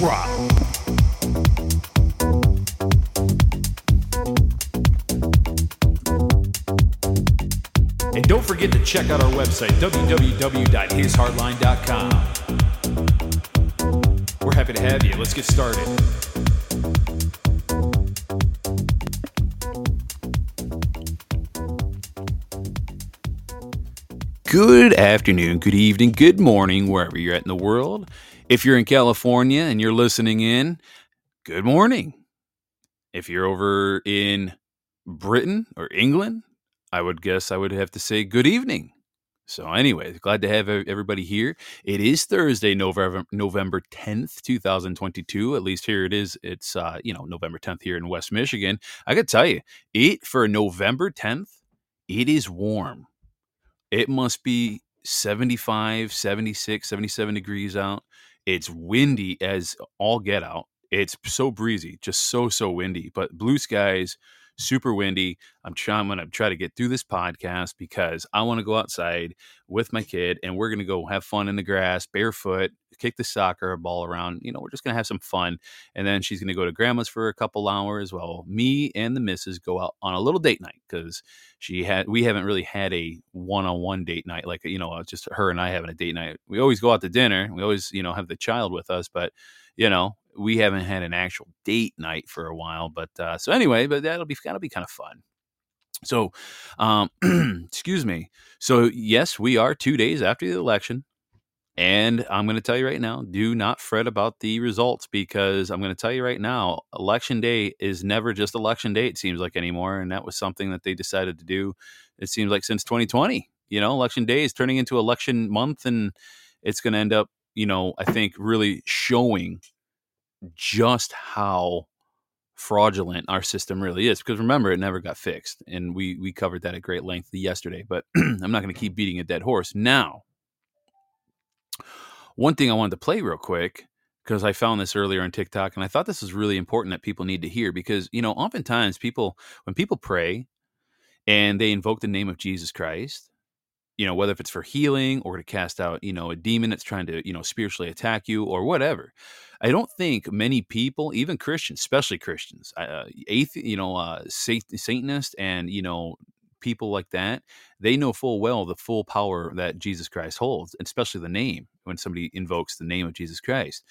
Drop. And don't forget to check out our website, www.hishardline.com. We're happy to have you. Let's get started. Good afternoon, good evening, good morning, wherever you're at in the world. If you're in California and you're listening in, good morning. If you're over in Britain or England, I would guess I would have to say good evening. So, anyway, glad to have everybody here. It is Thursday, November November tenth, two thousand twenty-two. At least here it is. It's uh, you know November tenth here in West Michigan. I could tell you, it for November tenth, it is warm it must be 75, 76, 77 degrees out. It's windy as all get out. It's so breezy, just so, so windy, but blue skies, super windy. I'm trying, I'm going to try to get through this podcast because I want to go outside with my kid and we're going to go have fun in the grass, barefoot, kick the soccer ball around. You know, we're just going to have some fun. And then she's going to go to grandma's for a couple hours while me and the missus go out on a little date night because she had, we haven't really had a one on one date night, like, you know, just her and I having a date night. We always go out to dinner. We always, you know, have the child with us, but, you know, we haven't had an actual date night for a while. But uh, so anyway, but that'll be that'll be kind of fun. So, um, excuse me. So yes, we are two days after the election. And I'm going to tell you right now, do not fret about the results because I'm going to tell you right now, election day is never just election day, it seems like anymore. And that was something that they decided to do, it seems like since 2020. You know, election day is turning into election month and it's going to end up, you know, I think really showing just how fraudulent our system really is because remember it never got fixed and we we covered that at great length yesterday but i'm not going to keep beating a dead horse. Now one thing i wanted to play real quick because i found this earlier on tiktok and i thought this was really important that people need to hear because you know oftentimes people when people pray and they invoke the name of jesus christ you know whether if it's for healing or to cast out you know a demon that's trying to you know spiritually attack you or whatever I don't think many people, even Christians, especially Christians, uh, athe- you know, uh, Satanists, and you know, people like that, they know full well the full power that Jesus Christ holds, especially the name when somebody invokes the name of Jesus Christ.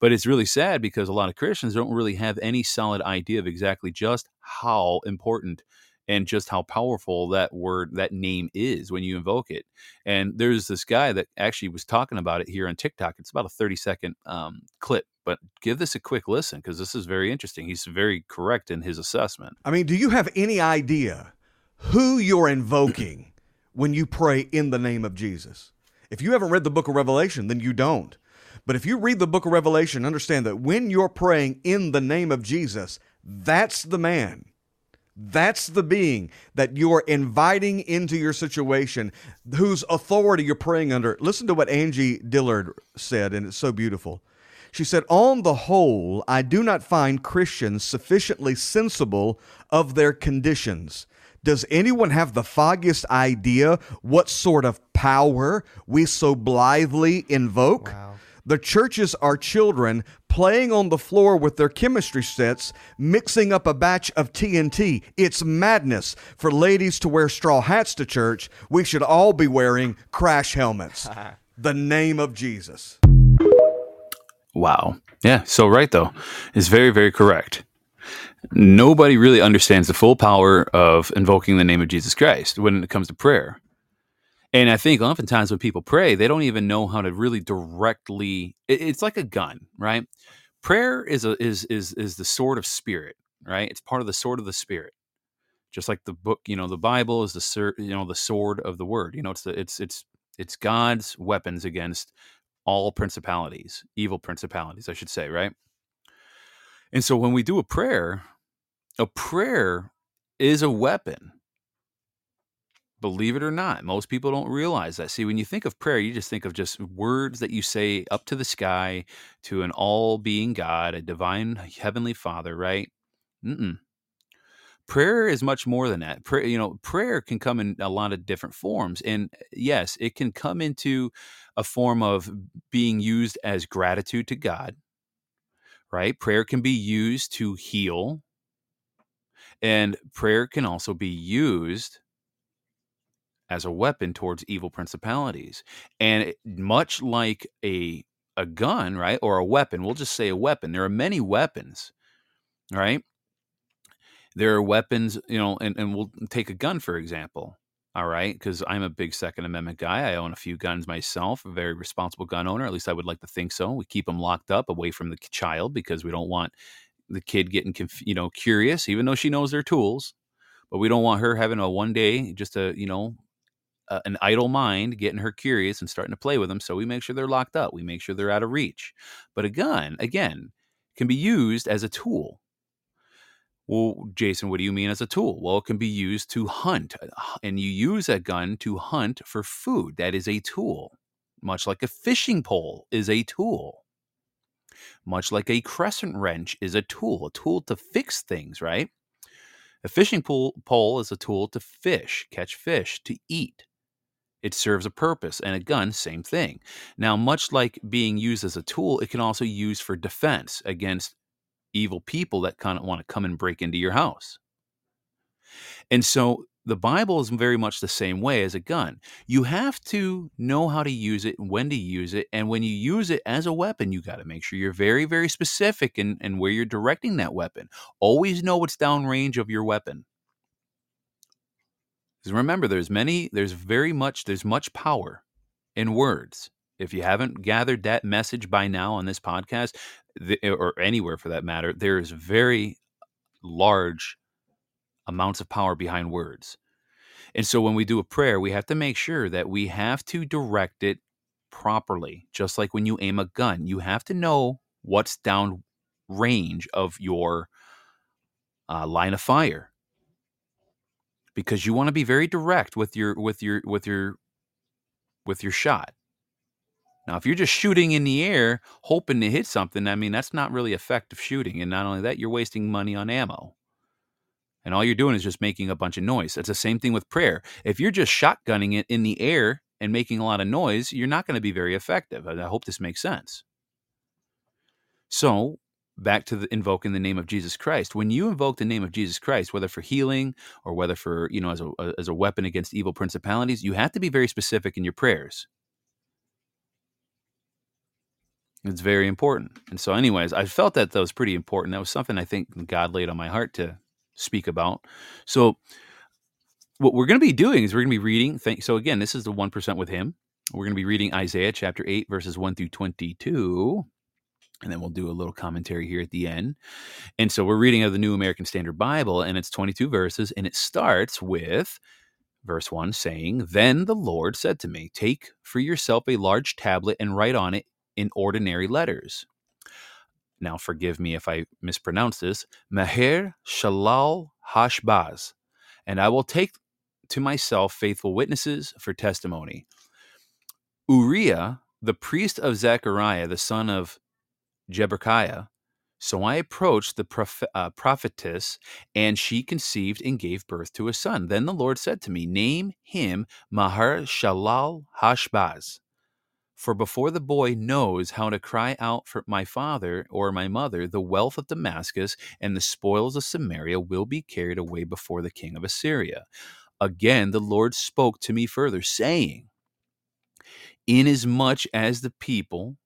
But it's really sad because a lot of Christians don't really have any solid idea of exactly just how important and just how powerful that word, that name is when you invoke it. And there's this guy that actually was talking about it here on TikTok. It's about a 30 second um, clip, but give this a quick listen because this is very interesting. He's very correct in his assessment. I mean, do you have any idea who you're invoking when you pray in the name of Jesus? If you haven't read the book of Revelation, then you don't. But if you read the book of Revelation, understand that when you're praying in the name of Jesus, that's the man that's the being that you're inviting into your situation, whose authority you're praying under. Listen to what Annie Dillard said, and it's so beautiful. She said, On the whole, I do not find Christians sufficiently sensible of their conditions. Does anyone have the foggiest idea what sort of power we so blithely invoke? Wow. The churches are children playing on the floor with their chemistry sets, mixing up a batch of TNT. It's madness. For ladies to wear straw hats to church, we should all be wearing crash helmets. the name of Jesus. Wow. Yeah, so right though is very very correct. Nobody really understands the full power of invoking the name of Jesus Christ when it comes to prayer. And I think oftentimes when people pray, they don't even know how to really directly. It, it's like a gun, right? Prayer is a is is is the sword of spirit, right? It's part of the sword of the spirit, just like the book. You know, the Bible is the you know the sword of the word. You know, it's the it's it's it's God's weapons against all principalities, evil principalities, I should say, right? And so when we do a prayer, a prayer is a weapon. Believe it or not, most people don't realize that. See, when you think of prayer, you just think of just words that you say up to the sky to an all being God, a divine heavenly Father, right? Mm-mm. Prayer is much more than that. Prayer, you know, prayer can come in a lot of different forms. And uh, yes, it can come into a form of being used as gratitude to God, right? Prayer can be used to heal, and prayer can also be used as a weapon towards evil principalities. And much like a a gun, right, or a weapon, we'll just say a weapon. There are many weapons, right? There are weapons, you know, and, and we'll take a gun for example. All right, because I'm a big Second Amendment guy. I own a few guns myself, a very responsible gun owner. At least I would like to think so. We keep them locked up away from the child because we don't want the kid getting, conf- you know, curious, even though she knows they're tools. But we don't want her having a one day, just a, you know, uh, an idle mind getting her curious and starting to play with them. So we make sure they're locked up. We make sure they're out of reach. But a gun, again, can be used as a tool. Well, Jason, what do you mean as a tool? Well, it can be used to hunt, uh, and you use a gun to hunt for food. That is a tool, much like a fishing pole is a tool, much like a crescent wrench is a tool, a tool to fix things, right? A fishing pole, pole is a tool to fish, catch fish, to eat. It serves a purpose, and a gun, same thing. Now, much like being used as a tool, it can also be used for defense against evil people that kind of want to come and break into your house. And so the Bible is very much the same way as a gun. You have to know how to use it and when to use it. And when you use it as a weapon, you got to make sure you're very, very specific in, in where you're directing that weapon. Always know what's downrange of your weapon. Because remember, there's many, there's very much, there's much power in words. If you haven't gathered that message by now on this podcast, or anywhere for that matter, there is very large amounts of power behind words. And so when we do a prayer, we have to make sure that we have to direct it properly. Just like when you aim a gun, you have to know what's down range of your uh, line of fire because you want to be very direct with your with your with your with your shot. Now, if you're just shooting in the air hoping to hit something, I mean, that's not really effective shooting. And not only that, you're wasting money on ammo. And all you're doing is just making a bunch of noise. It's the same thing with prayer. If you're just shotgunning it in the air and making a lot of noise, you're not going to be very effective. I hope this makes sense. So, back to the invoking the name of Jesus Christ. When you invoke the name of Jesus Christ, whether for healing or whether for, you know, as a as a weapon against evil principalities, you have to be very specific in your prayers. It's very important. And so, anyways, I felt that that was pretty important. That was something I think God laid on my heart to speak about. So, what we're going to be doing is we're going to be reading. So, again, this is the 1% with Him. We're going to be reading Isaiah chapter 8, verses 1 through 22. And then we'll do a little commentary here at the end. And so we're reading of the New American Standard Bible, and it's 22 verses, and it starts with verse 1 saying, Then the Lord said to me, Take for yourself a large tablet and write on it in ordinary letters. Now, forgive me if I mispronounce this. Meher Shalal Hashbaz. And I will take to myself faithful witnesses for testimony. Uriah, the priest of Zechariah, the son of Jeberechiah. So I approached the prophet, uh, prophetess, and she conceived and gave birth to a son. Then the Lord said to me, Name him Mahar Shalal Hashbaz. For before the boy knows how to cry out for my father or my mother, the wealth of Damascus and the spoils of Samaria will be carried away before the king of Assyria. Again, the Lord spoke to me further, saying, Inasmuch as the people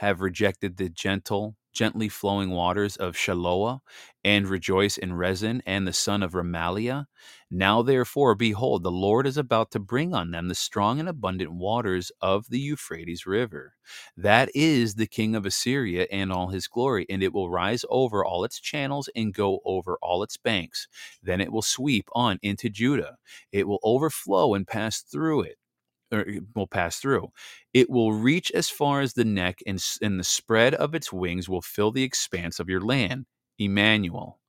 have rejected the gentle gently flowing waters of Shiloah, and rejoice in Rezin and the son of Remaliah. Now, therefore, behold, the Lord is about to bring on them the strong and abundant waters of the Euphrates River. That is the king of Assyria and all his glory, and it will rise over all its channels and go over all its banks. Then it will sweep on into Judah. It will overflow and pass through it or eh, will pass through. It will reach as far as the neck, and, and the spread of its wings will fill the expanse of your land. Emmanuel.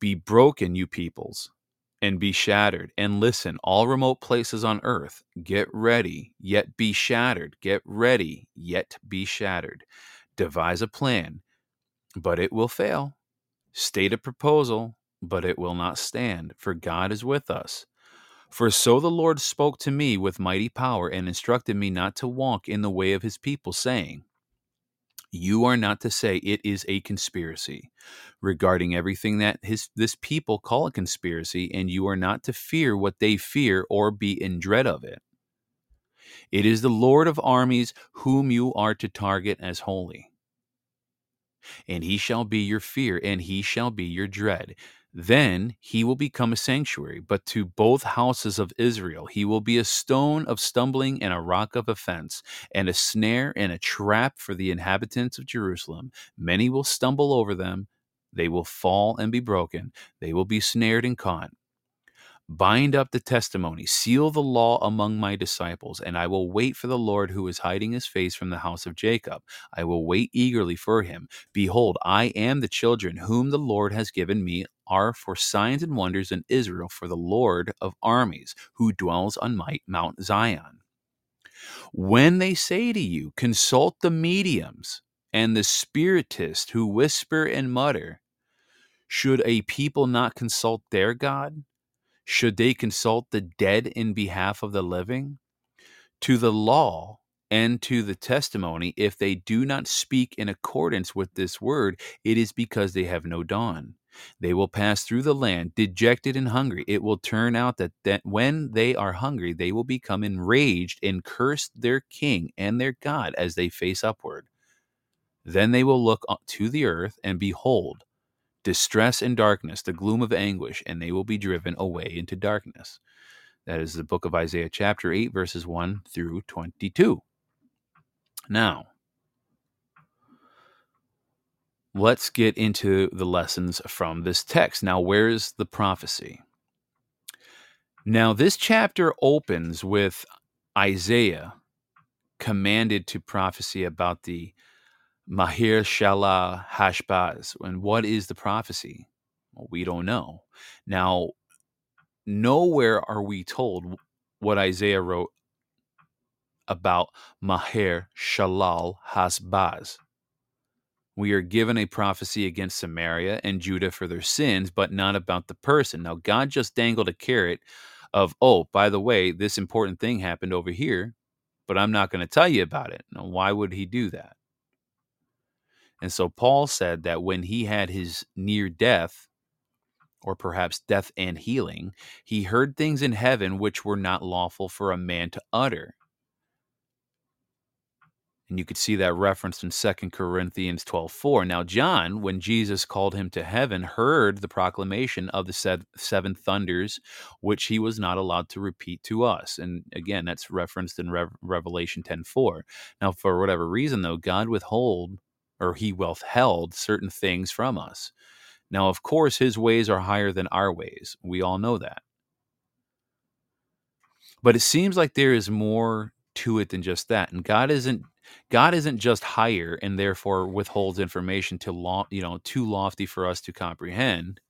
Be broken, you peoples, and be shattered. And listen, all remote places on earth, get ready, yet be shattered. Get ready, yet be shattered. Devise a plan, but it will fail. State a proposal, but it will not stand, for God is with us. For so the Lord spoke to me with mighty power and instructed me not to walk in the way of his people, saying, You are not to say it is a conspiracy regarding everything that his this people call a conspiracy, and you are not to fear what they fear or be in dread of it. It is the Lord of armies whom you are to target as holy. And he shall be your fear, and he shall be your dread. Then he will become a sanctuary, but to both houses of Israel he will be a stone of stumbling and a rock of offense, and a snare and a trap for the inhabitants of Jerusalem. Many will stumble over them, they will fall and be broken, they will be snared and caught. Bind up the testimony, seal the law among my disciples, and I will wait for the Lord who is hiding his face from the house of Jacob. I will wait eagerly for him. Behold, I am the children whom the Lord has given me are for signs and wonders in Israel for the Lord of armies, who dwells on Mount Zion. When they say to you, consult the mediums and the spiritists who whisper and mutter, should a people not consult their God? Should they consult the dead in behalf of the living? To the law and to the testimony, if they do not speak in accordance with this word, it is because they have no dawn. They will pass through the land dejected and hungry. It will turn out that, that when they are hungry, they will become enraged and curse their king and their God as they face upward. Then they will look to the earth and behold, distress and darkness, the gloom of anguish, and they will be driven away into darkness. That is the book of Isaiah, chapter 8, verses 1 through 22. Now, let's get into the lessons from this text. Now, where's the prophecy? Now, this chapter opens with Isaiah commanded to prophecy about the Mahir Shala Hashbaz. And what is the prophecy? Well, we don't know. Now, nowhere are we told what Isaiah wrote about Maher Shalal Hasbaz. We are given a prophecy against Samaria and Judah for their sins, but not about the person. Now, God just dangled a carrot of, oh, by the way, this important thing happened over here, but I'm not going to tell you about it. Now, why would he do that? And so Paul said that when he had his near death, or perhaps death and healing, he heard things in heaven which were not lawful for a man to utter. And you could see that referenced in 2 Corinthians 12:4. Now John, when Jesus called him to heaven, heard the proclamation of the seven thunders, which he was not allowed to repeat to us. And again, that's referenced in Re- Revelation 10:4. Now, for whatever reason, though, God withhold or he withheld certain things from us. Now, of course, his ways are higher than our ways. We all know that. But it seems like there is more to it than just that. And God isn't God isn't just higher and therefore withholds information to law, you know, too lofty for us to comprehend.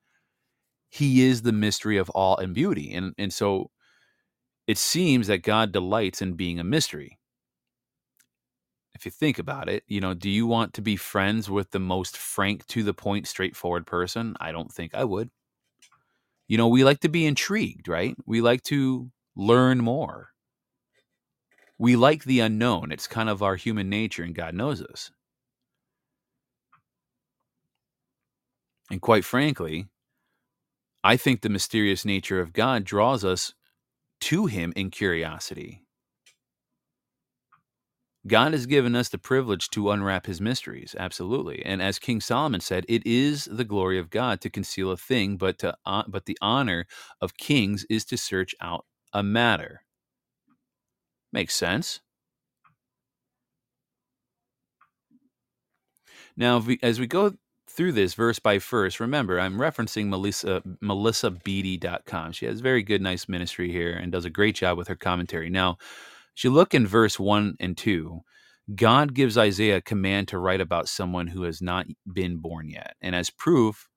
He is the mystery of all and beauty. And and so it seems that God delights in being a mystery if you think about it, you know, do you want to be friends with the most frank, to the point, straightforward person? I don't think I would. You know, we like to be intrigued, right? We like to learn more. We like the unknown. It's kind of our human nature, and God knows us. And quite frankly, I think the mysterious nature of God draws us to Him in curiosity. God has given us the privilege to unwrap his mysteries, absolutely. And as King Solomon said, it is the glory of God to conceal a thing, but to uh, but the honor of kings is to search out a matter. Makes sense. Now, as we go through this verse by verse, remember I'm referencing Melissa MelissaBeaty.com. She has very good, nice ministry here and does a great job with her commentary. Now, As you look in verse 1 and 2, God gives Isaiah a command to write about someone who has not been born yet. And as proof,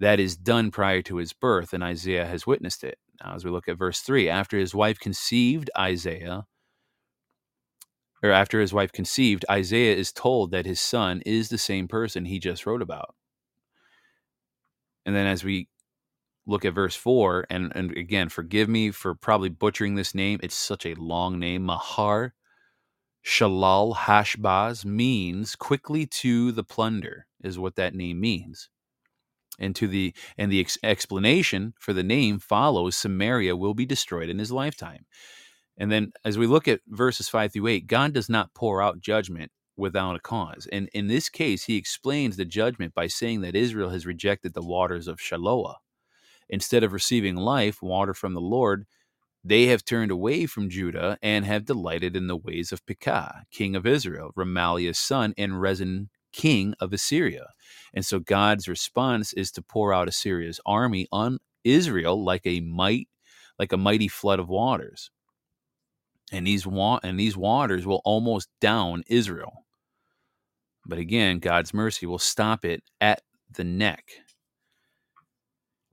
that is done prior to his birth, and Isaiah has witnessed it. Now, as we look at verse 3, after his wife conceived Isaiah, or after his wife conceived, Isaiah is told that his son is the same person he just wrote about. And then as we look at verse 4, and, and again, forgive me for probably butchering this name. It's such a long name. Mahar Shalal Hashbaz means quickly to the plunder, is what that name means. And to the and the ex- explanation for the name follows Samaria will be destroyed in his lifetime. And then as we look at verses 5 through 8, God does not pour out judgment without a cause. And in this case, he explains the judgment by saying that Israel has rejected the waters of Shiloah. Instead of receiving life, water from the Lord, they have turned away from Judah and have delighted in the ways of Pekah, king of Israel, Remaliah's son, and Rezin, king of Assyria. And so God's response is to pour out Assyria's army on Israel like a might, like a mighty flood of waters. And these wa- and these waters will almost down Israel. But again, God's mercy will stop it at the neck.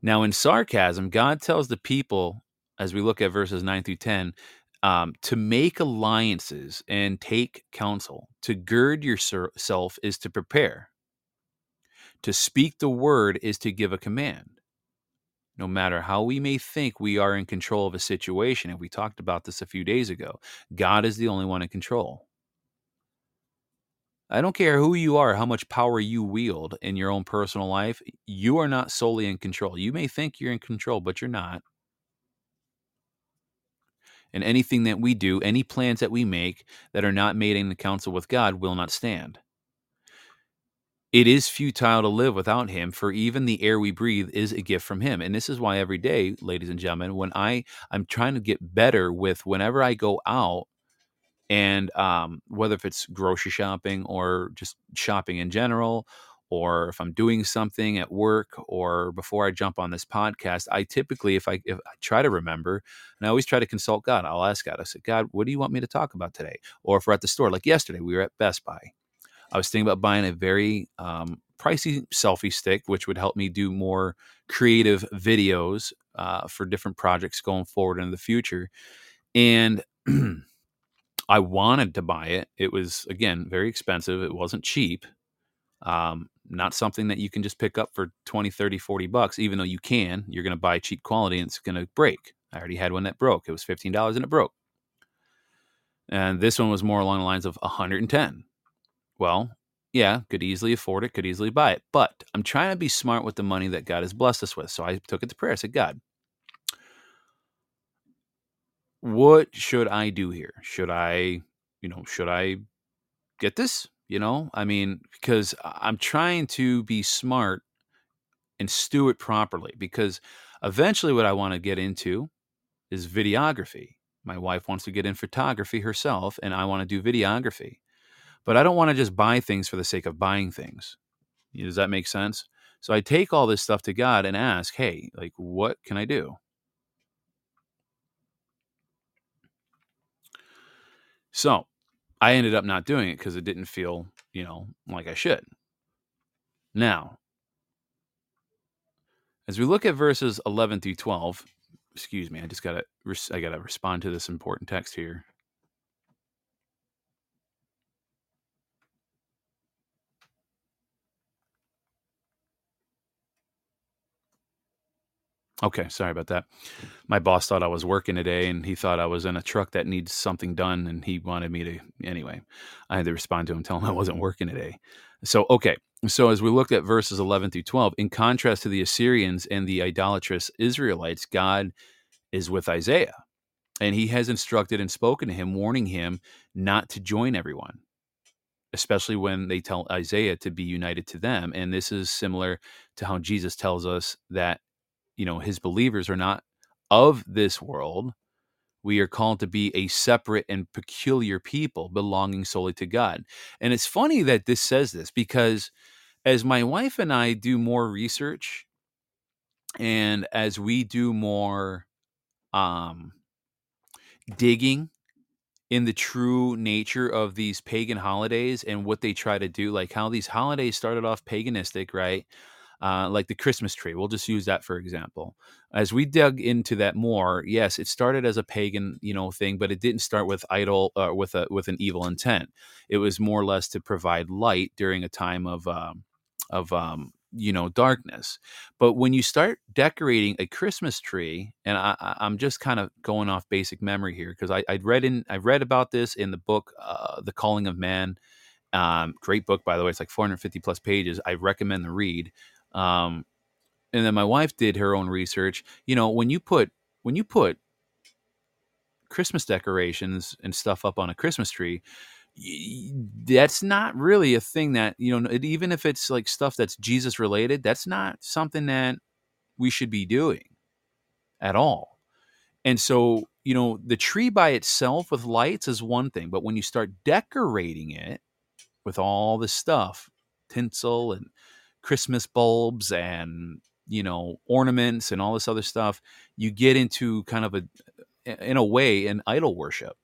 Now, in sarcasm, God tells the people, as we look at verses 9 through 10, um, to make alliances and take counsel. To gird yourself is to prepare. To speak the word is to give a command. No matter how we may think we are in control of a situation, and we talked about this a few days ago, God is the only one in control. I don't care who you are, how much power you wield in your own personal life, you are not solely in control. You may think you're in control, but you're not. And anything that we do, any plans that we make that are not made in the counsel with God will not stand. It is futile to live without him, for even the air we breathe is a gift from him. And this is why every day, ladies and gentlemen, when I I'm trying to get better with whenever I go out and um, whether if it's grocery shopping or just shopping in general, or if I'm doing something at work or before I jump on this podcast, I typically, if I, if I try to remember, and I always try to consult God, I'll ask God, I said, God, what do you want me to talk about today? Or if we're at the store, like yesterday, we were at Best Buy. I was thinking about buying a very um, pricey selfie stick, which would help me do more creative videos uh, for different projects going forward in the future. And I wanted to buy it. It was again very expensive. It wasn't cheap. Um, not something that you can just pick up for 20, 30, 40 bucks, even though you can. You're going to buy cheap quality and it's going to break. I already had one that broke. It was $15 and it broke. And this one was more along the lines of 110. Well, yeah, could easily afford it, could easily buy it. But I'm trying to be smart with the money that God has blessed us with. So I took it to prayer. I said, God, what should I do here? Should I, you know, should I get this? You know, I mean, because I'm trying to be smart and stew it properly because eventually what I want to get into is videography. My wife wants to get in photography herself, and I want to do videography. But I don't want to just buy things for the sake of buying things. Does that make sense? So I take all this stuff to God and ask, hey, like, what can I do? So I ended up not doing it because it didn't feel, you know, like I should. Now, as we look at verses 11 through 12, excuse me, I just got to I got to respond to this important text here. Okay, sorry about that. My boss thought I was working today and he thought I was in a truck that needs something done and he wanted me to anyway. I had to respond to him tell him I wasn't working today. So, okay. So as we looked at verses 11 through 12, in contrast to the Assyrians and the idolatrous Israelites, God is with Isaiah. And he has instructed and spoken to him warning him not to join everyone especially when they tell Isaiah to be united to them. And this is similar to how Jesus tells us that you know his believers are not of this world we are called to be a separate and peculiar people belonging solely to God. And it's funny that this says this because as my wife and I do more research and as we do more um, digging in the true nature of these pagan holidays and what they try to do, like how these holidays started off paganistic, right? Uh, like the Christmas tree. We'll just use that for example. As we dug into that more, yes, it started as a pagan, you know, thing, but it didn't start with idol uh, with a with an evil intent. It was more or less to provide light during a time of um, of um, you know darkness but when you start decorating a christmas tree and I, i'm just kind of going off basic memory here because I, read in i read about this in the book uh, the calling of man um, great book by the way it's like 450 plus pages i recommend the read um, and then my wife did her own research. You know when you put when you put christmas decorations and stuff up on a christmas tree that's not really a thing that you know even if it's like stuff that's jesus related that's not something that we should be doing at all. And so you know the tree by itself with lights is one thing but when you start decorating it with all this stuff tinsel and christmas bulbs and you know ornaments and all this other stuff you get into kind of a in a way an idol worship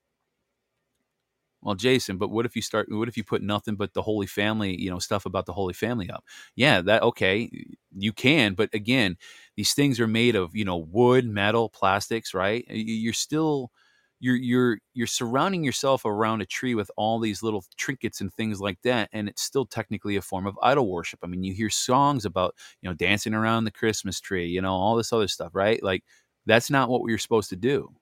well, Jason, but what if you start? What if you put nothing but the Holy Family, you know, stuff about the Holy Family up? Yeah, that okay, you can, but again, these things are made of you know wood, metal, plastics, right? You're still you're you're you're surrounding yourself around a tree with all these little trinkets and things like that, and it's still technically a form of idol worship. I mean, you hear songs about you know dancing around the Christmas tree, you know, all this other stuff, right? Like that's not what we are supposed to do.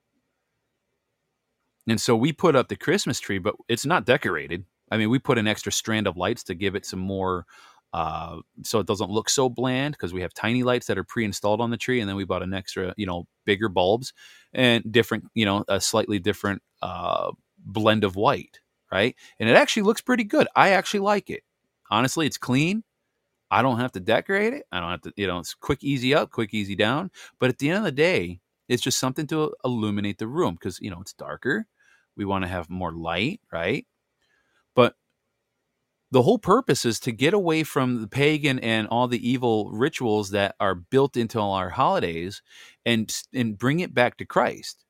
And so we put up the Christmas tree, but it's not decorated. I mean, we put an extra strand of lights to give it some more, uh, so it doesn't look so bland because we have tiny lights that are pre-installed on the tree, and then we bought an extra, you know, bigger bulbs and different, you know, a slightly different uh, blend of white, right? And it actually looks pretty good. I actually like it. Honestly, it's clean. I don't have to decorate it. I don't have to, you know, it's quick, easy up, quick, easy down. But at the end of the day, it's just something to illuminate the room because you know it's darker we want to have more light, right? The whole purpose is to get away from the pagan and all the evil rituals that are built into all our holidays and and bring it back to Christ.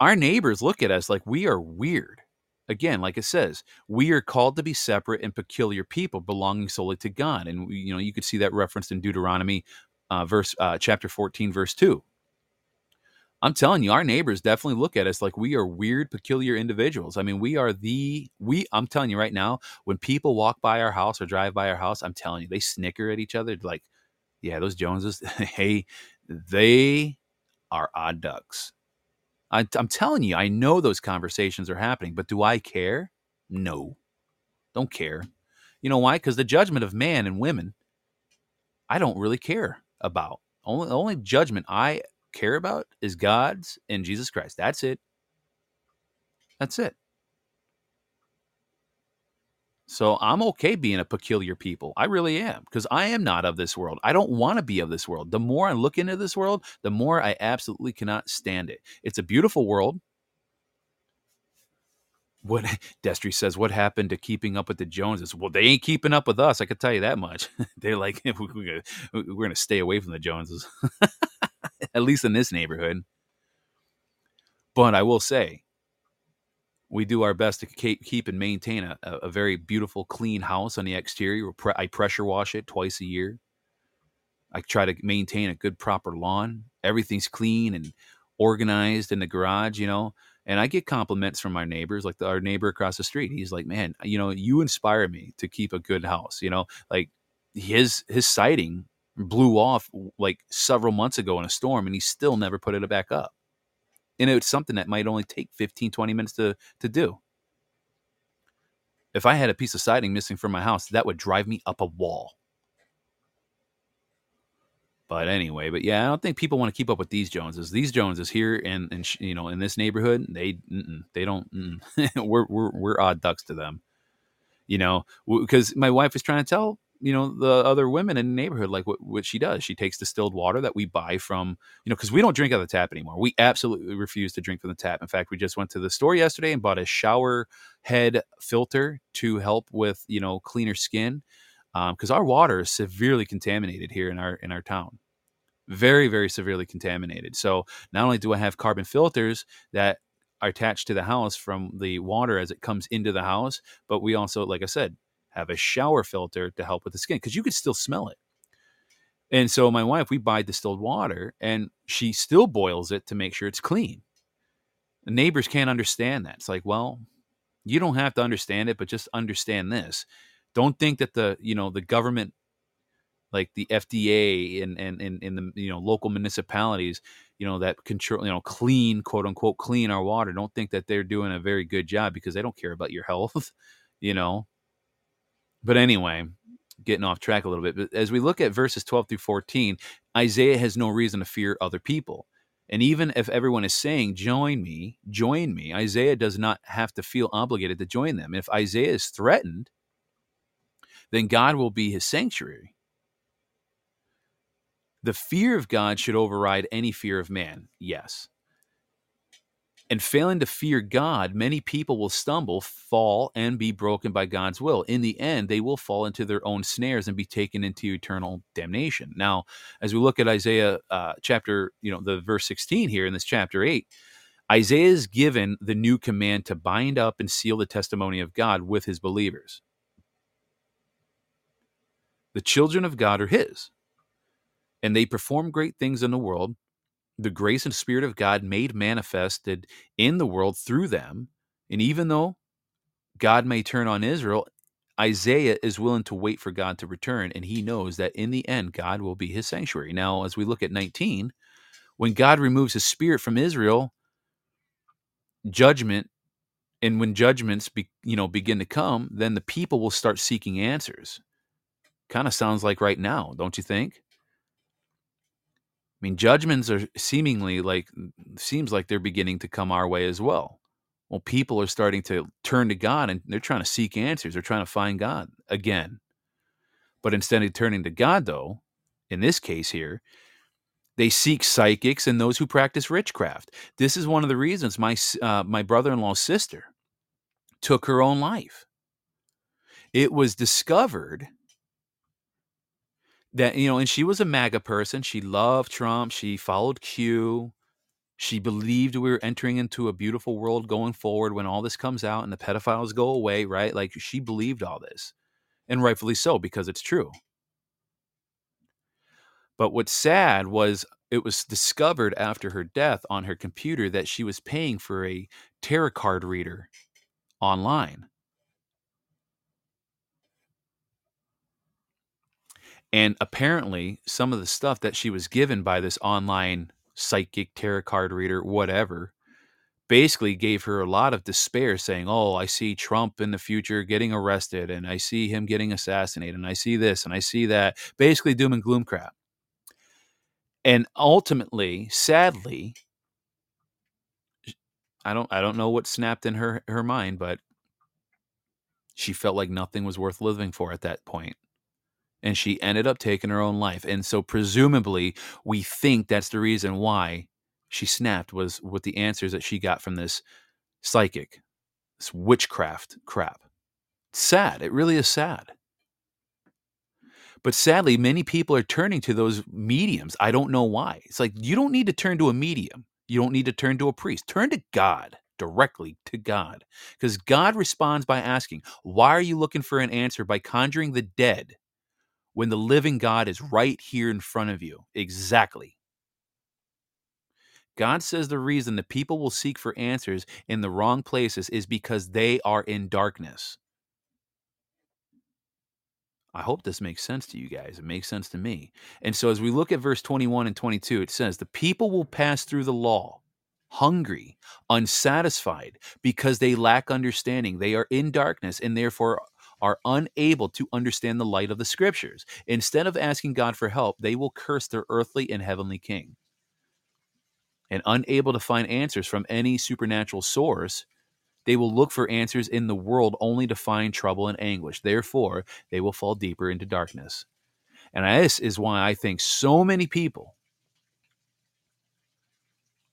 Our neighbors look at us like we are weird. Again, like it says, we are called to be separate and peculiar people belonging solely to God. And you know, you could see that referenced in Deuteronomy uh, verse uh, chapter 14 verse 2 I'm telling you, our neighbors definitely look at us like we are weird, peculiar individuals. I mean, we are the we. I'm telling you right now, when people walk by our house or drive by our house, I'm telling you, they snicker at each other like, "Yeah, those Joneses, hey, they are odd ducks." I, I'm telling you, I know those conversations are happening, but do I care? No, don't care. You know why? Because the judgment of man and women, I don't really care about. Only, the only judgment I care about is God's and Jesus Christ. That's it. That's it. So I'm okay being a peculiar people. I really am because I am not of this world. I don't want to be of this world. The more I look into this world, the more I absolutely cannot stand it. It's a beautiful world. What Destry says, what happened to keeping up with the Joneses? Well, they ain't keeping up with us. I could tell you that much. They're like, we're going to stay away from the Joneses. At least in this neighborhood. But I will say, we do our best to keep and maintain a, a very beautiful, clean house on the exterior. I pressure wash it twice a year. I try to maintain a good, proper lawn. Everything's clean and organized in the garage, you know. And I get compliments from our neighbors, like the, our neighbor across the street. He's like, "Man, you know, you inspire me to keep a good house." You know, like his his siding blew off like several months ago in a storm and he still never put it back up. And it's something that might only take 15, 20 minutes to, to do. If I had a piece of siding missing from my house, that would drive me up a wall. But anyway, but yeah, I don't think people want to keep up with these Joneses. These Joneses here and and you know in this neighborhood, they they don't. we're we're we're odd ducks to them, you know. Because my wife is trying to tell you know the other women in the neighborhood like what, what she does. She takes distilled water that we buy from you know because we don't drink out of the tap anymore. We absolutely refuse to drink from the tap. In fact we just went to the store yesterday and bought a shower head filter to help with you know cleaner skin because um, our water is severely contaminated here in our in our town. Very very severely contaminated. So not only do i have carbon filters that are attached to the house from the water as it comes into the house. But we also, like I said, have a shower filter to help with the skin because you could still smell it. And so my wife, we buy distilled water and she still boils it to make sure it's clean. The neighbors can't understand that. It's like, well, you don't have to understand it, but just understand this. Don't think that the, you know, the government like the FDA and and and, and the you know local municipalities, you know that control you know clean quote unquote clean our water. Don't think that they're doing a very good job because they don't care about your health, you know. But anyway, getting off track a little bit. But as we look at verses 12 through 14, Isaiah has no reason to fear other people. And even if everyone is saying, join me, join me, Isaiah does not have to feel obligated to join them. If Isaiah is threatened, then God will be his sanctuary. The fear of God should override any fear of man, yes. And failing to fear God, many people will stumble, fall, and be broken by God's will. In the end, they will fall into their own snares and be taken into eternal damnation. Now, as we look at Isaiah uh, chapter, you know, the verse 16 here in this chapter 8, Isaiah is given the new command to bind up and seal the testimony of God with his believers. The children of God are his, and they perform great things in the world the grace and spirit of God made manifested in the world through them. And even though God may turn on Israel, Isaiah is willing to wait for God to return, and he knows that in the end, God will be his sanctuary. Now, as we look at 19, when God removes his spirit from Israel, judgment, and when judgments be, you know begin to come, then the people will start seeking answers. Kind of sounds like right now, don't you think? I mean, judgments are seemingly like seems like they're beginning to come our way as well. Well, people are starting to turn to God and they're trying to seek answers. They're trying to find God again. But instead of turning to God, though, in this case here, they seek psychics and those who practice witchcraft. This is one of the reasons my uh, my brother-in-law's sister took her own life. It was discovered that you know and she was a maga person she loved trump she followed q she believed we were entering into a beautiful world going forward when all this comes out and the pedophiles go away right? Like she believed all this and rightfully so because it's true. But what's sad was it was discovered after her death on her computer that she was paying for a tarot card reader online And apparently, some of the stuff that she was given by this online psychic tarot card reader, whatever, basically gave her a lot of despair, saying, Oh, I see Trump in the future getting arrested, and I see him getting assassinated, and I see this, and I see that. Basically, doom and gloom crap. And ultimately, sadly, I don't I don't know what snapped in her her mind, but she felt like nothing was worth living for at that point and she ended up taking her own life. And so presumably we think that's the reason why she snapped was with the answers that she got from this psychic, this witchcraft crap. It's sad. It really is sad. But sadly, many people are turning to those mediums. I don't know why. It's like you don't need to turn to a medium. You don't need to turn to a priest. Turn to God directly to God. Because God responds by asking, Why are you looking for an answer by conjuring the dead when the living God is right here in front of you. Exactly. God says the reason the people will seek for answers in the wrong places is because they are in darkness. I hope this makes sense to you guys. It makes sense to me. And so, as we look at verse 21 and 22, it says, The people will pass through the law hungry, unsatisfied, because they lack understanding. They are in darkness and therefore are unable to understand the light of the scriptures. Instead of asking God for help, they will curse their earthly and heavenly king. And unable to find answers from any supernatural source, they will look for answers in the world only to find trouble and anguish. Therefore, they will fall deeper into darkness. And this is why I think so many people,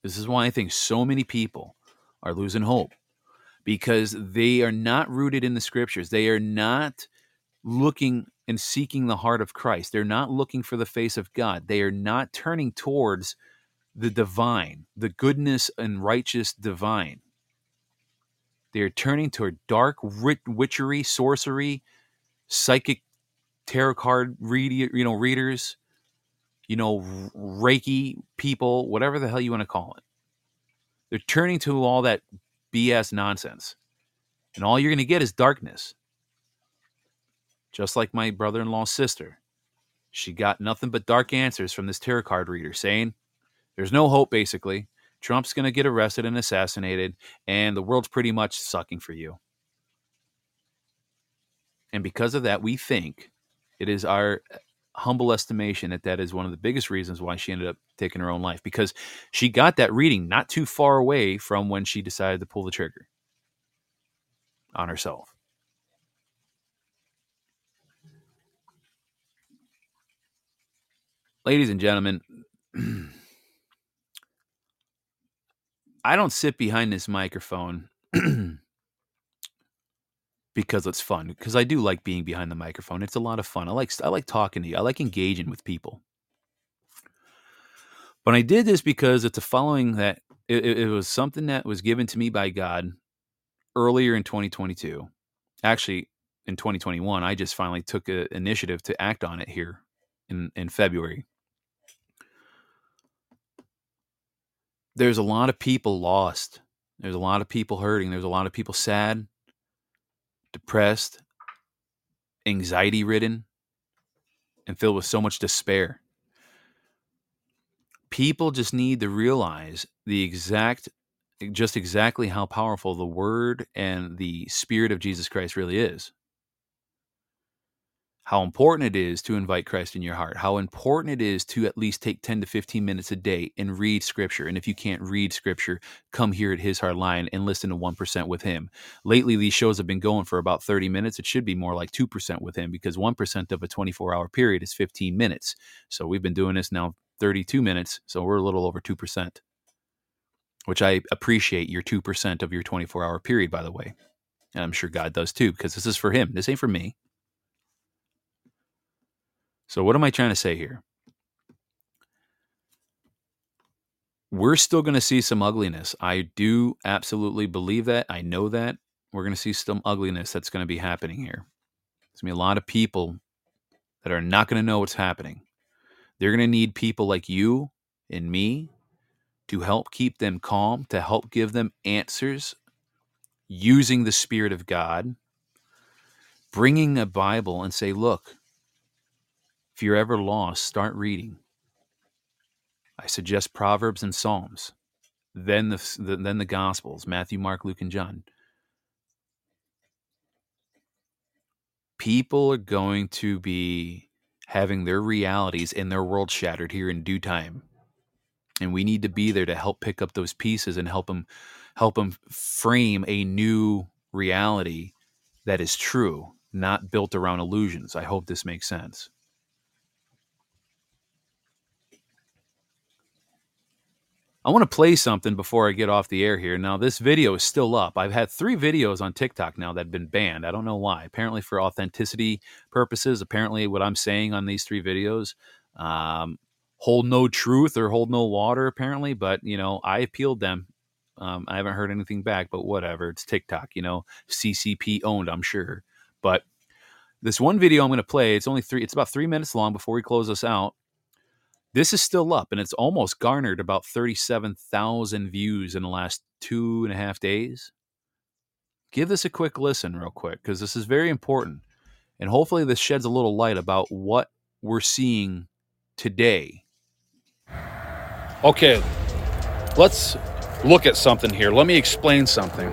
this is why I think so many people are losing hope because they are not rooted in the scriptures. They are not looking and seeking the heart of Christ. They're not looking for the face of God. They are not turning towards the divine, the goodness and righteous divine. They are turning toward dark witchery, sorcery, psychic tarot card read, you know, readers, you know, Reiki people, whatever the hell you want to call it. They're turning to all that BS nonsense. And all you're going to get is darkness. Just like my brother in law's sister. She got nothing but dark answers from this tarot card reader saying there's no hope, basically. Trump's going to get arrested and assassinated, and the world's pretty much sucking for you. And because of that, we think it is our humble estimation that that is one of the biggest reasons why she ended up taking her own life because she got that reading not too far away from when she decided to pull the trigger on herself. Ladies and gentlemen, I don't sit behind this microphone because it's fun. Because I do like being behind the microphone. It's a lot of fun. I like I like talking to you. I like engaging with people. But I did this because it's a following that it, it was something that was given to me by God earlier in 2022. Actually, in 2021, I just finally took an initiative to act on it here in in February. there's a lot of people lost. There's a lot of people hurting. There's a lot of people sad, depressed, anxiety ridden, and filled with so much despair. People just need to realize the exact, just exactly how powerful the Word and the Spirit of Jesus Christ really is how important it is to invite Christ in your heart, how important it is to at least take 10 to 15 minutes a day and read scripture. And if you can't read scripture, come here at His Hard Line and listen to 1% with Him. Lately, these shows have been going for about 30 minutes. It should be more like 2% with Him because 1% of a 24 hour period is 15 minutes. So we've been doing this now 32 minutes. So we're a little over 2%, which I appreciate your 2% of your 24 hour period, by the way. And I'm sure God does too, because this is for Him. This ain't for me. So, what am I trying to say here? We're still going to see some ugliness. I do absolutely believe that. I know that. We're going to see some ugliness that's going to be happening here. There's going to be a lot of people that are not going to know what's happening. They're going to need people like you and me to help keep them calm, to help give them answers using the Spirit of God, bringing a Bible and say, look, if you're ever lost, start reading. I suggest Proverbs and Psalms, then the, the, then the Gospels Matthew, Mark, Luke, and John. People are going to be having their realities and their world shattered here in due time. And we need to be there to help pick up those pieces and help them help them frame a new reality that is true, not built around illusions. I hope this makes sense. I want to play something before I get off the air here. Now, this video is still up. I've had three videos on TikTok now that have been banned. I don't know why. Apparently, for authenticity purposes. Apparently, what I'm saying on these three videos um, hold no truth or hold no water, apparently. But, you know, I appealed them. Um, I haven't heard anything back, but whatever. It's TikTok, you know, CCP owned, I'm sure. But this one video I'm going to play, it's only three, it's about three minutes long before we close us out. This is still up, and it's almost garnered about 37,000 views in the last two and a half days. Give this a quick listen, real quick, because this is very important. And hopefully, this sheds a little light about what we're seeing today. Okay, let's look at something here. Let me explain something.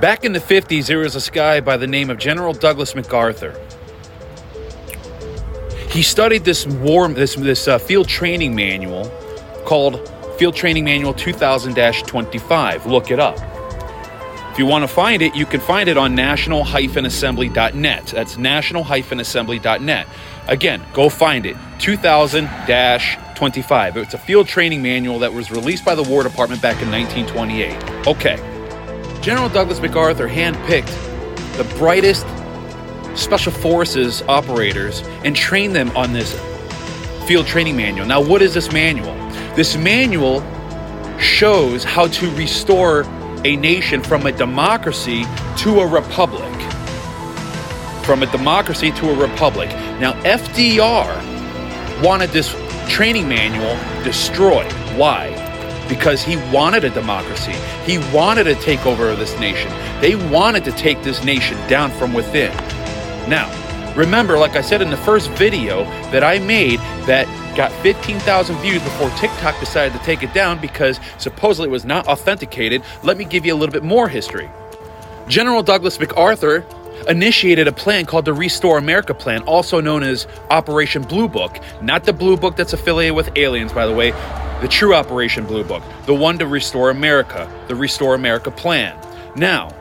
Back in the 50s, there was this guy by the name of General Douglas MacArthur. He studied this war, this this uh, field training manual called Field Training Manual 2000-25. Look it up. If you want to find it, you can find it on national-assembly.net. That's national-assembly.net. Again, go find it. 2000-25. It's a field training manual that was released by the War Department back in 1928. Okay. General Douglas MacArthur handpicked the brightest special forces operators and train them on this field training manual. Now, what is this manual? This manual shows how to restore a nation from a democracy to a republic. From a democracy to a republic. Now, FDR wanted this training manual destroyed. Why? Because he wanted a democracy. He wanted to take over this nation. They wanted to take this nation down from within. Now, remember, like I said in the first video that I made, that got 15,000 views before TikTok decided to take it down because supposedly it was not authenticated. Let me give you a little bit more history. General Douglas MacArthur initiated a plan called the Restore America Plan, also known as Operation Blue Book. Not the Blue Book that's affiliated with aliens, by the way, the true Operation Blue Book, the one to restore America, the Restore America Plan. Now,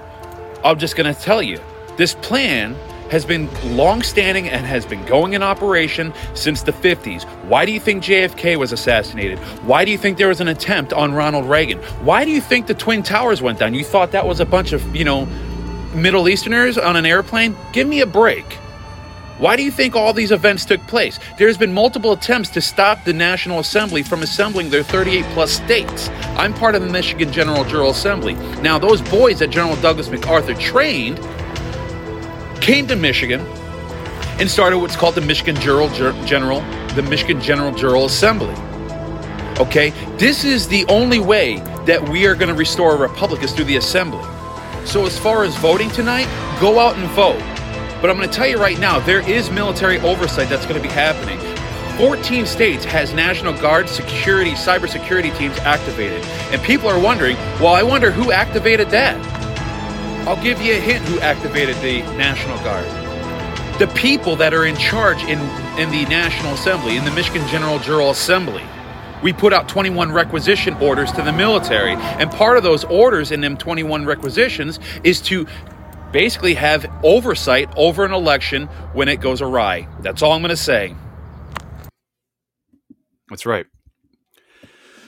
I'm just going to tell you, this plan has been long-standing and has been going in operation since the 50s. Why do you think JFK was assassinated? Why do you think there was an attempt on Ronald Reagan? Why do you think the Twin Towers went down? You thought that was a bunch of, you know, Middle Easterners on an airplane? Give me a break. Why do you think all these events took place? There's been multiple attempts to stop the National Assembly from assembling their 38 plus states. I'm part of the Michigan General Jural Assembly. Now, those boys that General Douglas MacArthur trained came to Michigan and started what's called the Michigan General, General the Michigan General Jural Assembly. Okay, this is the only way that we are going to restore a republic is through the assembly. So as far as voting tonight, go out and vote. But I'm going to tell you right now, there is military oversight that's going to be happening. 14 states has National Guard security, cybersecurity teams activated. And people are wondering, well, I wonder who activated that? I'll give you a hint who activated the National Guard. The people that are in charge in, in the National Assembly, in the Michigan General Jural Assembly. We put out 21 requisition orders to the military, and part of those orders in them 21 requisitions is to basically have oversight over an election when it goes awry. That's all I'm going to say. That's right.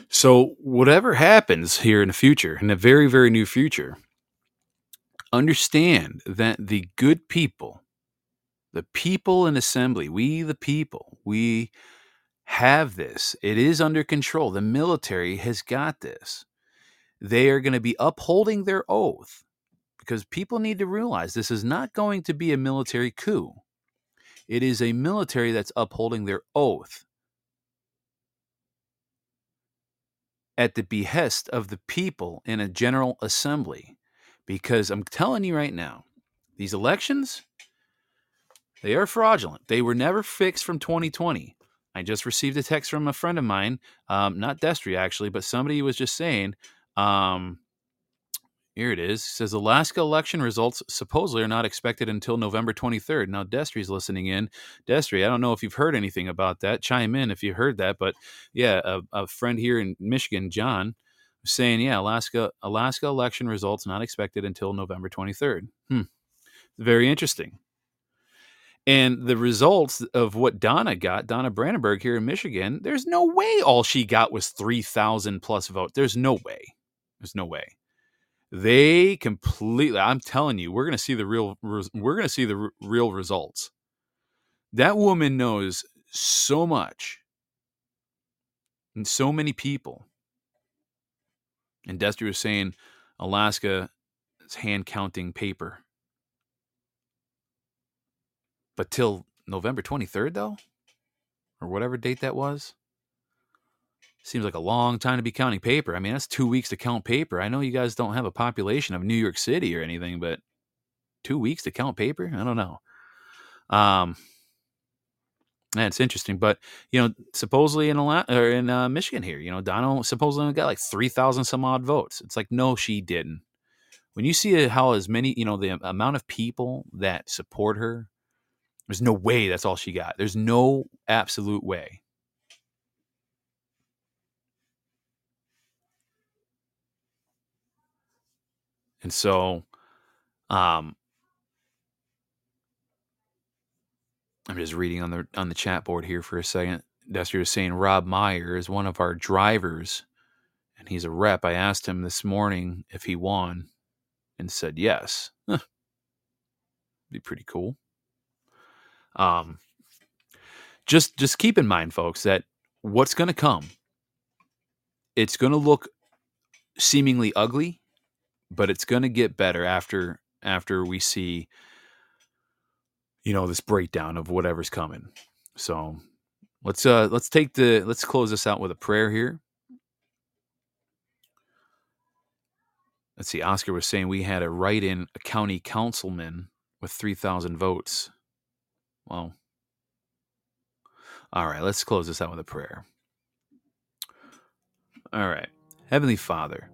So, whatever happens here in the future, in the very, very new future, understand that the good people, the people in assembly, we the people, we have this. It is under control. The military has got this. They are going to be upholding their oath because people need to realize this is not going to be a military coup. It is a military that's upholding their oath at the behest of the people in a general assembly because I'm telling you right now, these elections, they are fraudulent. They were never fixed from 2020. I just received a text from a friend of mine, um, not Destry actually, but somebody was just saying, um, here it is. It says Alaska election results supposedly are not expected until November 23rd. Now Destry's listening in. Destry, I don't know if you've heard anything about that. Chime in if you heard that. But yeah, a, a friend here in Michigan, John, saying, yeah, Alaska Alaska election results not expected until November 23rd. Hmm. Very interesting. And the results of what Donna got, Donna Brandenburg here in Michigan, there's no way all she got was 3,000 plus votes. There's no way. There's no way. They completely, I'm telling you, we're going to see the real, we're going to see the r- real results. That woman knows so much and so many people and Destry was saying Alaska is hand counting paper. But till November 23rd, though, or whatever date that was, seems like a long time to be counting paper. I mean, that's two weeks to count paper. I know you guys don't have a population of New York City or anything, but two weeks to count paper? I don't know. Um, yeah, it's interesting, but you know, supposedly in a lot or in uh, Michigan here, you know, Donna supposedly got like three thousand some odd votes. It's like no, she didn't. When you see how as many, you know, the amount of people that support her, there's no way that's all she got. There's no absolute way. And so, um, I'm just reading on the on the chat board here for a second. Destry was saying Rob Meyer is one of our drivers, and he's a rep. I asked him this morning if he won, and said yes. Be pretty cool. Um, just just keep in mind, folks, that what's going to come, it's going to look seemingly ugly, but it's going to get better after after we see you know this breakdown of whatever's coming. So let's uh let's take the let's close this out with a prayer here. Let's see. Oscar was saying we had a write-in a county councilman with three thousand votes. Well, all right. Let's close this out with a prayer. All right, Heavenly Father,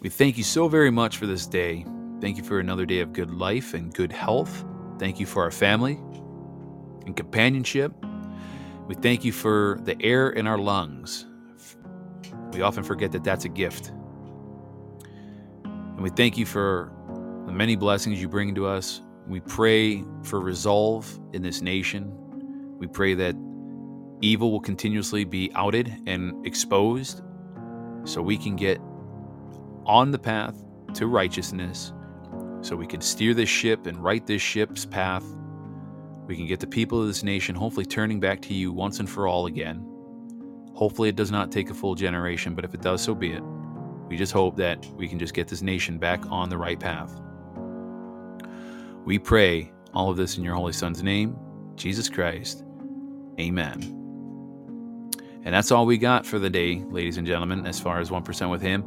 we thank you so very much for this day. Thank you for another day of good life and good health. Thank you for our family and companionship. We thank you for the air in our lungs. We often forget that that's a gift. And we thank you for the many blessings you bring to us. We pray for resolve in this nation. We pray that evil will continuously be outed and exposed so we can get on the path to righteousness, so we can steer this ship and right this ship's path. We can get the people of this nation hopefully turning back to you once and for all again. Hopefully, it does not take a full generation, but if it does, so be it. We just hope that we can just get this nation back on the right path. We pray all of this in your Holy Son's name, Jesus Christ. Amen. And that's all we got for the day, ladies and gentlemen, as far as 1% with him.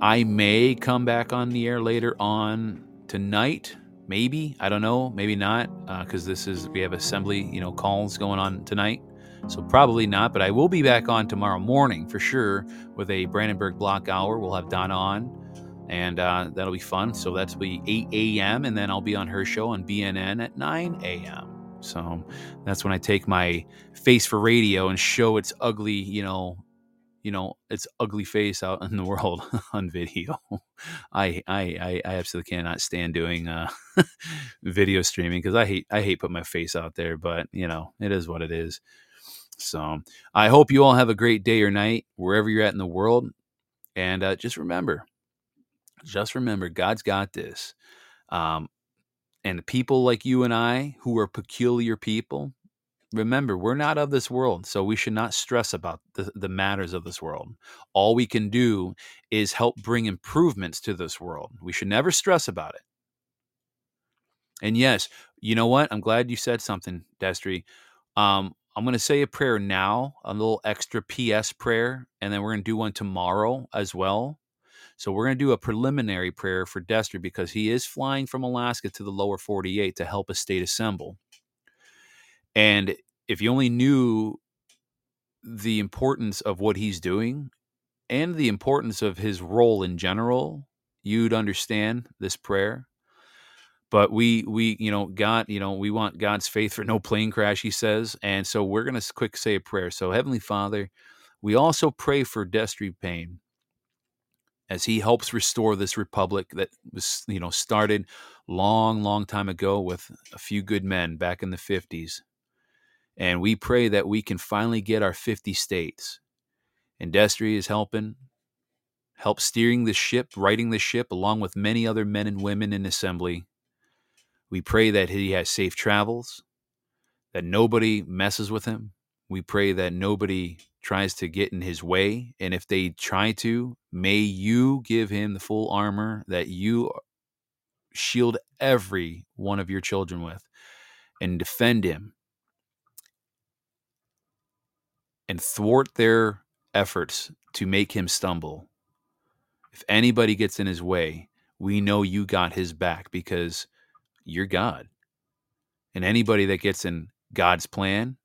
I may come back on the air later on tonight. Maybe. I don't know. Maybe not. Because uh, this is, we have assembly, you know, calls going on tonight. So probably not. But I will be back on tomorrow morning for sure with a Brandenburg block hour. We'll have Donna on. And uh, that'll be fun. So that's be 8 a.m. And then I'll be on her show on BNN at 9 a.m. So that's when I take my face for radio and show its ugly, you know, you know, its ugly face out in the world on video. I I I absolutely cannot stand doing uh, video streaming because I hate I hate putting my face out there. But you know, it is what it is. So I hope you all have a great day or night wherever you're at in the world, and uh, just remember, just remember, God's got this. Um, and people like you and I, who are peculiar people, remember, we're not of this world. So we should not stress about the, the matters of this world. All we can do is help bring improvements to this world. We should never stress about it. And yes, you know what? I'm glad you said something, Destry. Um, I'm going to say a prayer now, a little extra PS prayer, and then we're going to do one tomorrow as well. So we're going to do a preliminary prayer for Destry because he is flying from Alaska to the lower 48 to help a state assemble. And if you only knew the importance of what he's doing and the importance of his role in general, you'd understand this prayer. But we we you know God you know we want God's faith for no plane crash he says and so we're going to quick say a prayer. So heavenly Father, we also pray for Destry Payne as he helps restore this republic that was you know started long long time ago with a few good men back in the 50s and we pray that we can finally get our 50 states. Destry is helping help steering the ship righting the ship along with many other men and women in assembly. We pray that he has safe travels that nobody messes with him. We pray that nobody tries to get in his way. And if they try to, may you give him the full armor that you shield every one of your children with and defend him and thwart their efforts to make him stumble. If anybody gets in his way, we know you got his back because you're God. And anybody that gets in God's plan,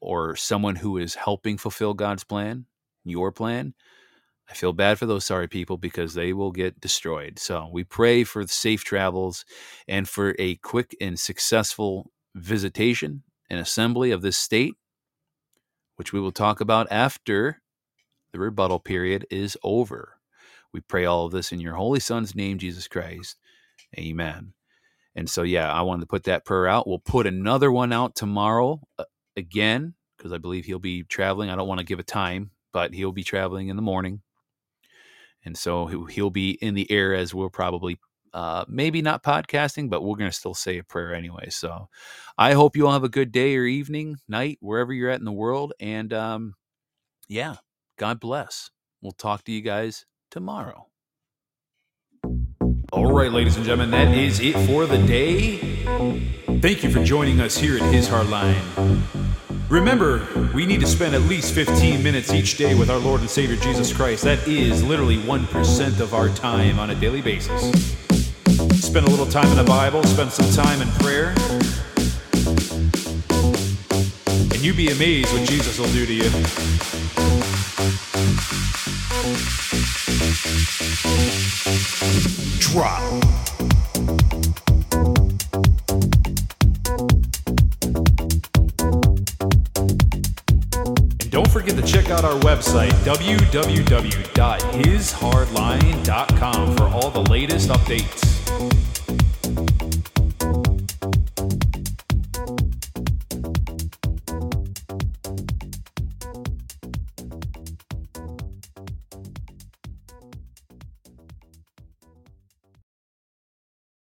or someone who is helping fulfill God's plan, your plan, I feel bad for those sorry people because they will get destroyed. So we pray for safe travels and for a quick and successful visitation and assembly of this state, which we will talk about after the rebuttal period is over. We pray all of this in your Holy Son's name, Jesus Christ. Amen. And so, yeah, I wanted to put that prayer out. We'll put another one out tomorrow uh, again because I believe he'll be traveling. I don't want to give a time, but he'll be traveling in the morning. And so he'll be in the air as we'll probably, uh, maybe not podcasting, but we're going to still say a prayer anyway. So I hope you all have a good day or evening, night, wherever you're at in the world. And um, yeah, God bless. We'll talk to you guys tomorrow. All right, ladies and gentlemen, that is it for the day. Thank you for joining us here at His Hardline. Remember, we need to spend at least 15 minutes each day with our Lord and Savior Jesus Christ. That is literally 1% of our time on a daily basis. Spend a little time in the Bible, spend some time in prayer. And you'd be amazed what Jesus will do to you. Drop. And don't forget to check out our website, www.hishardline.com, for all the latest updates.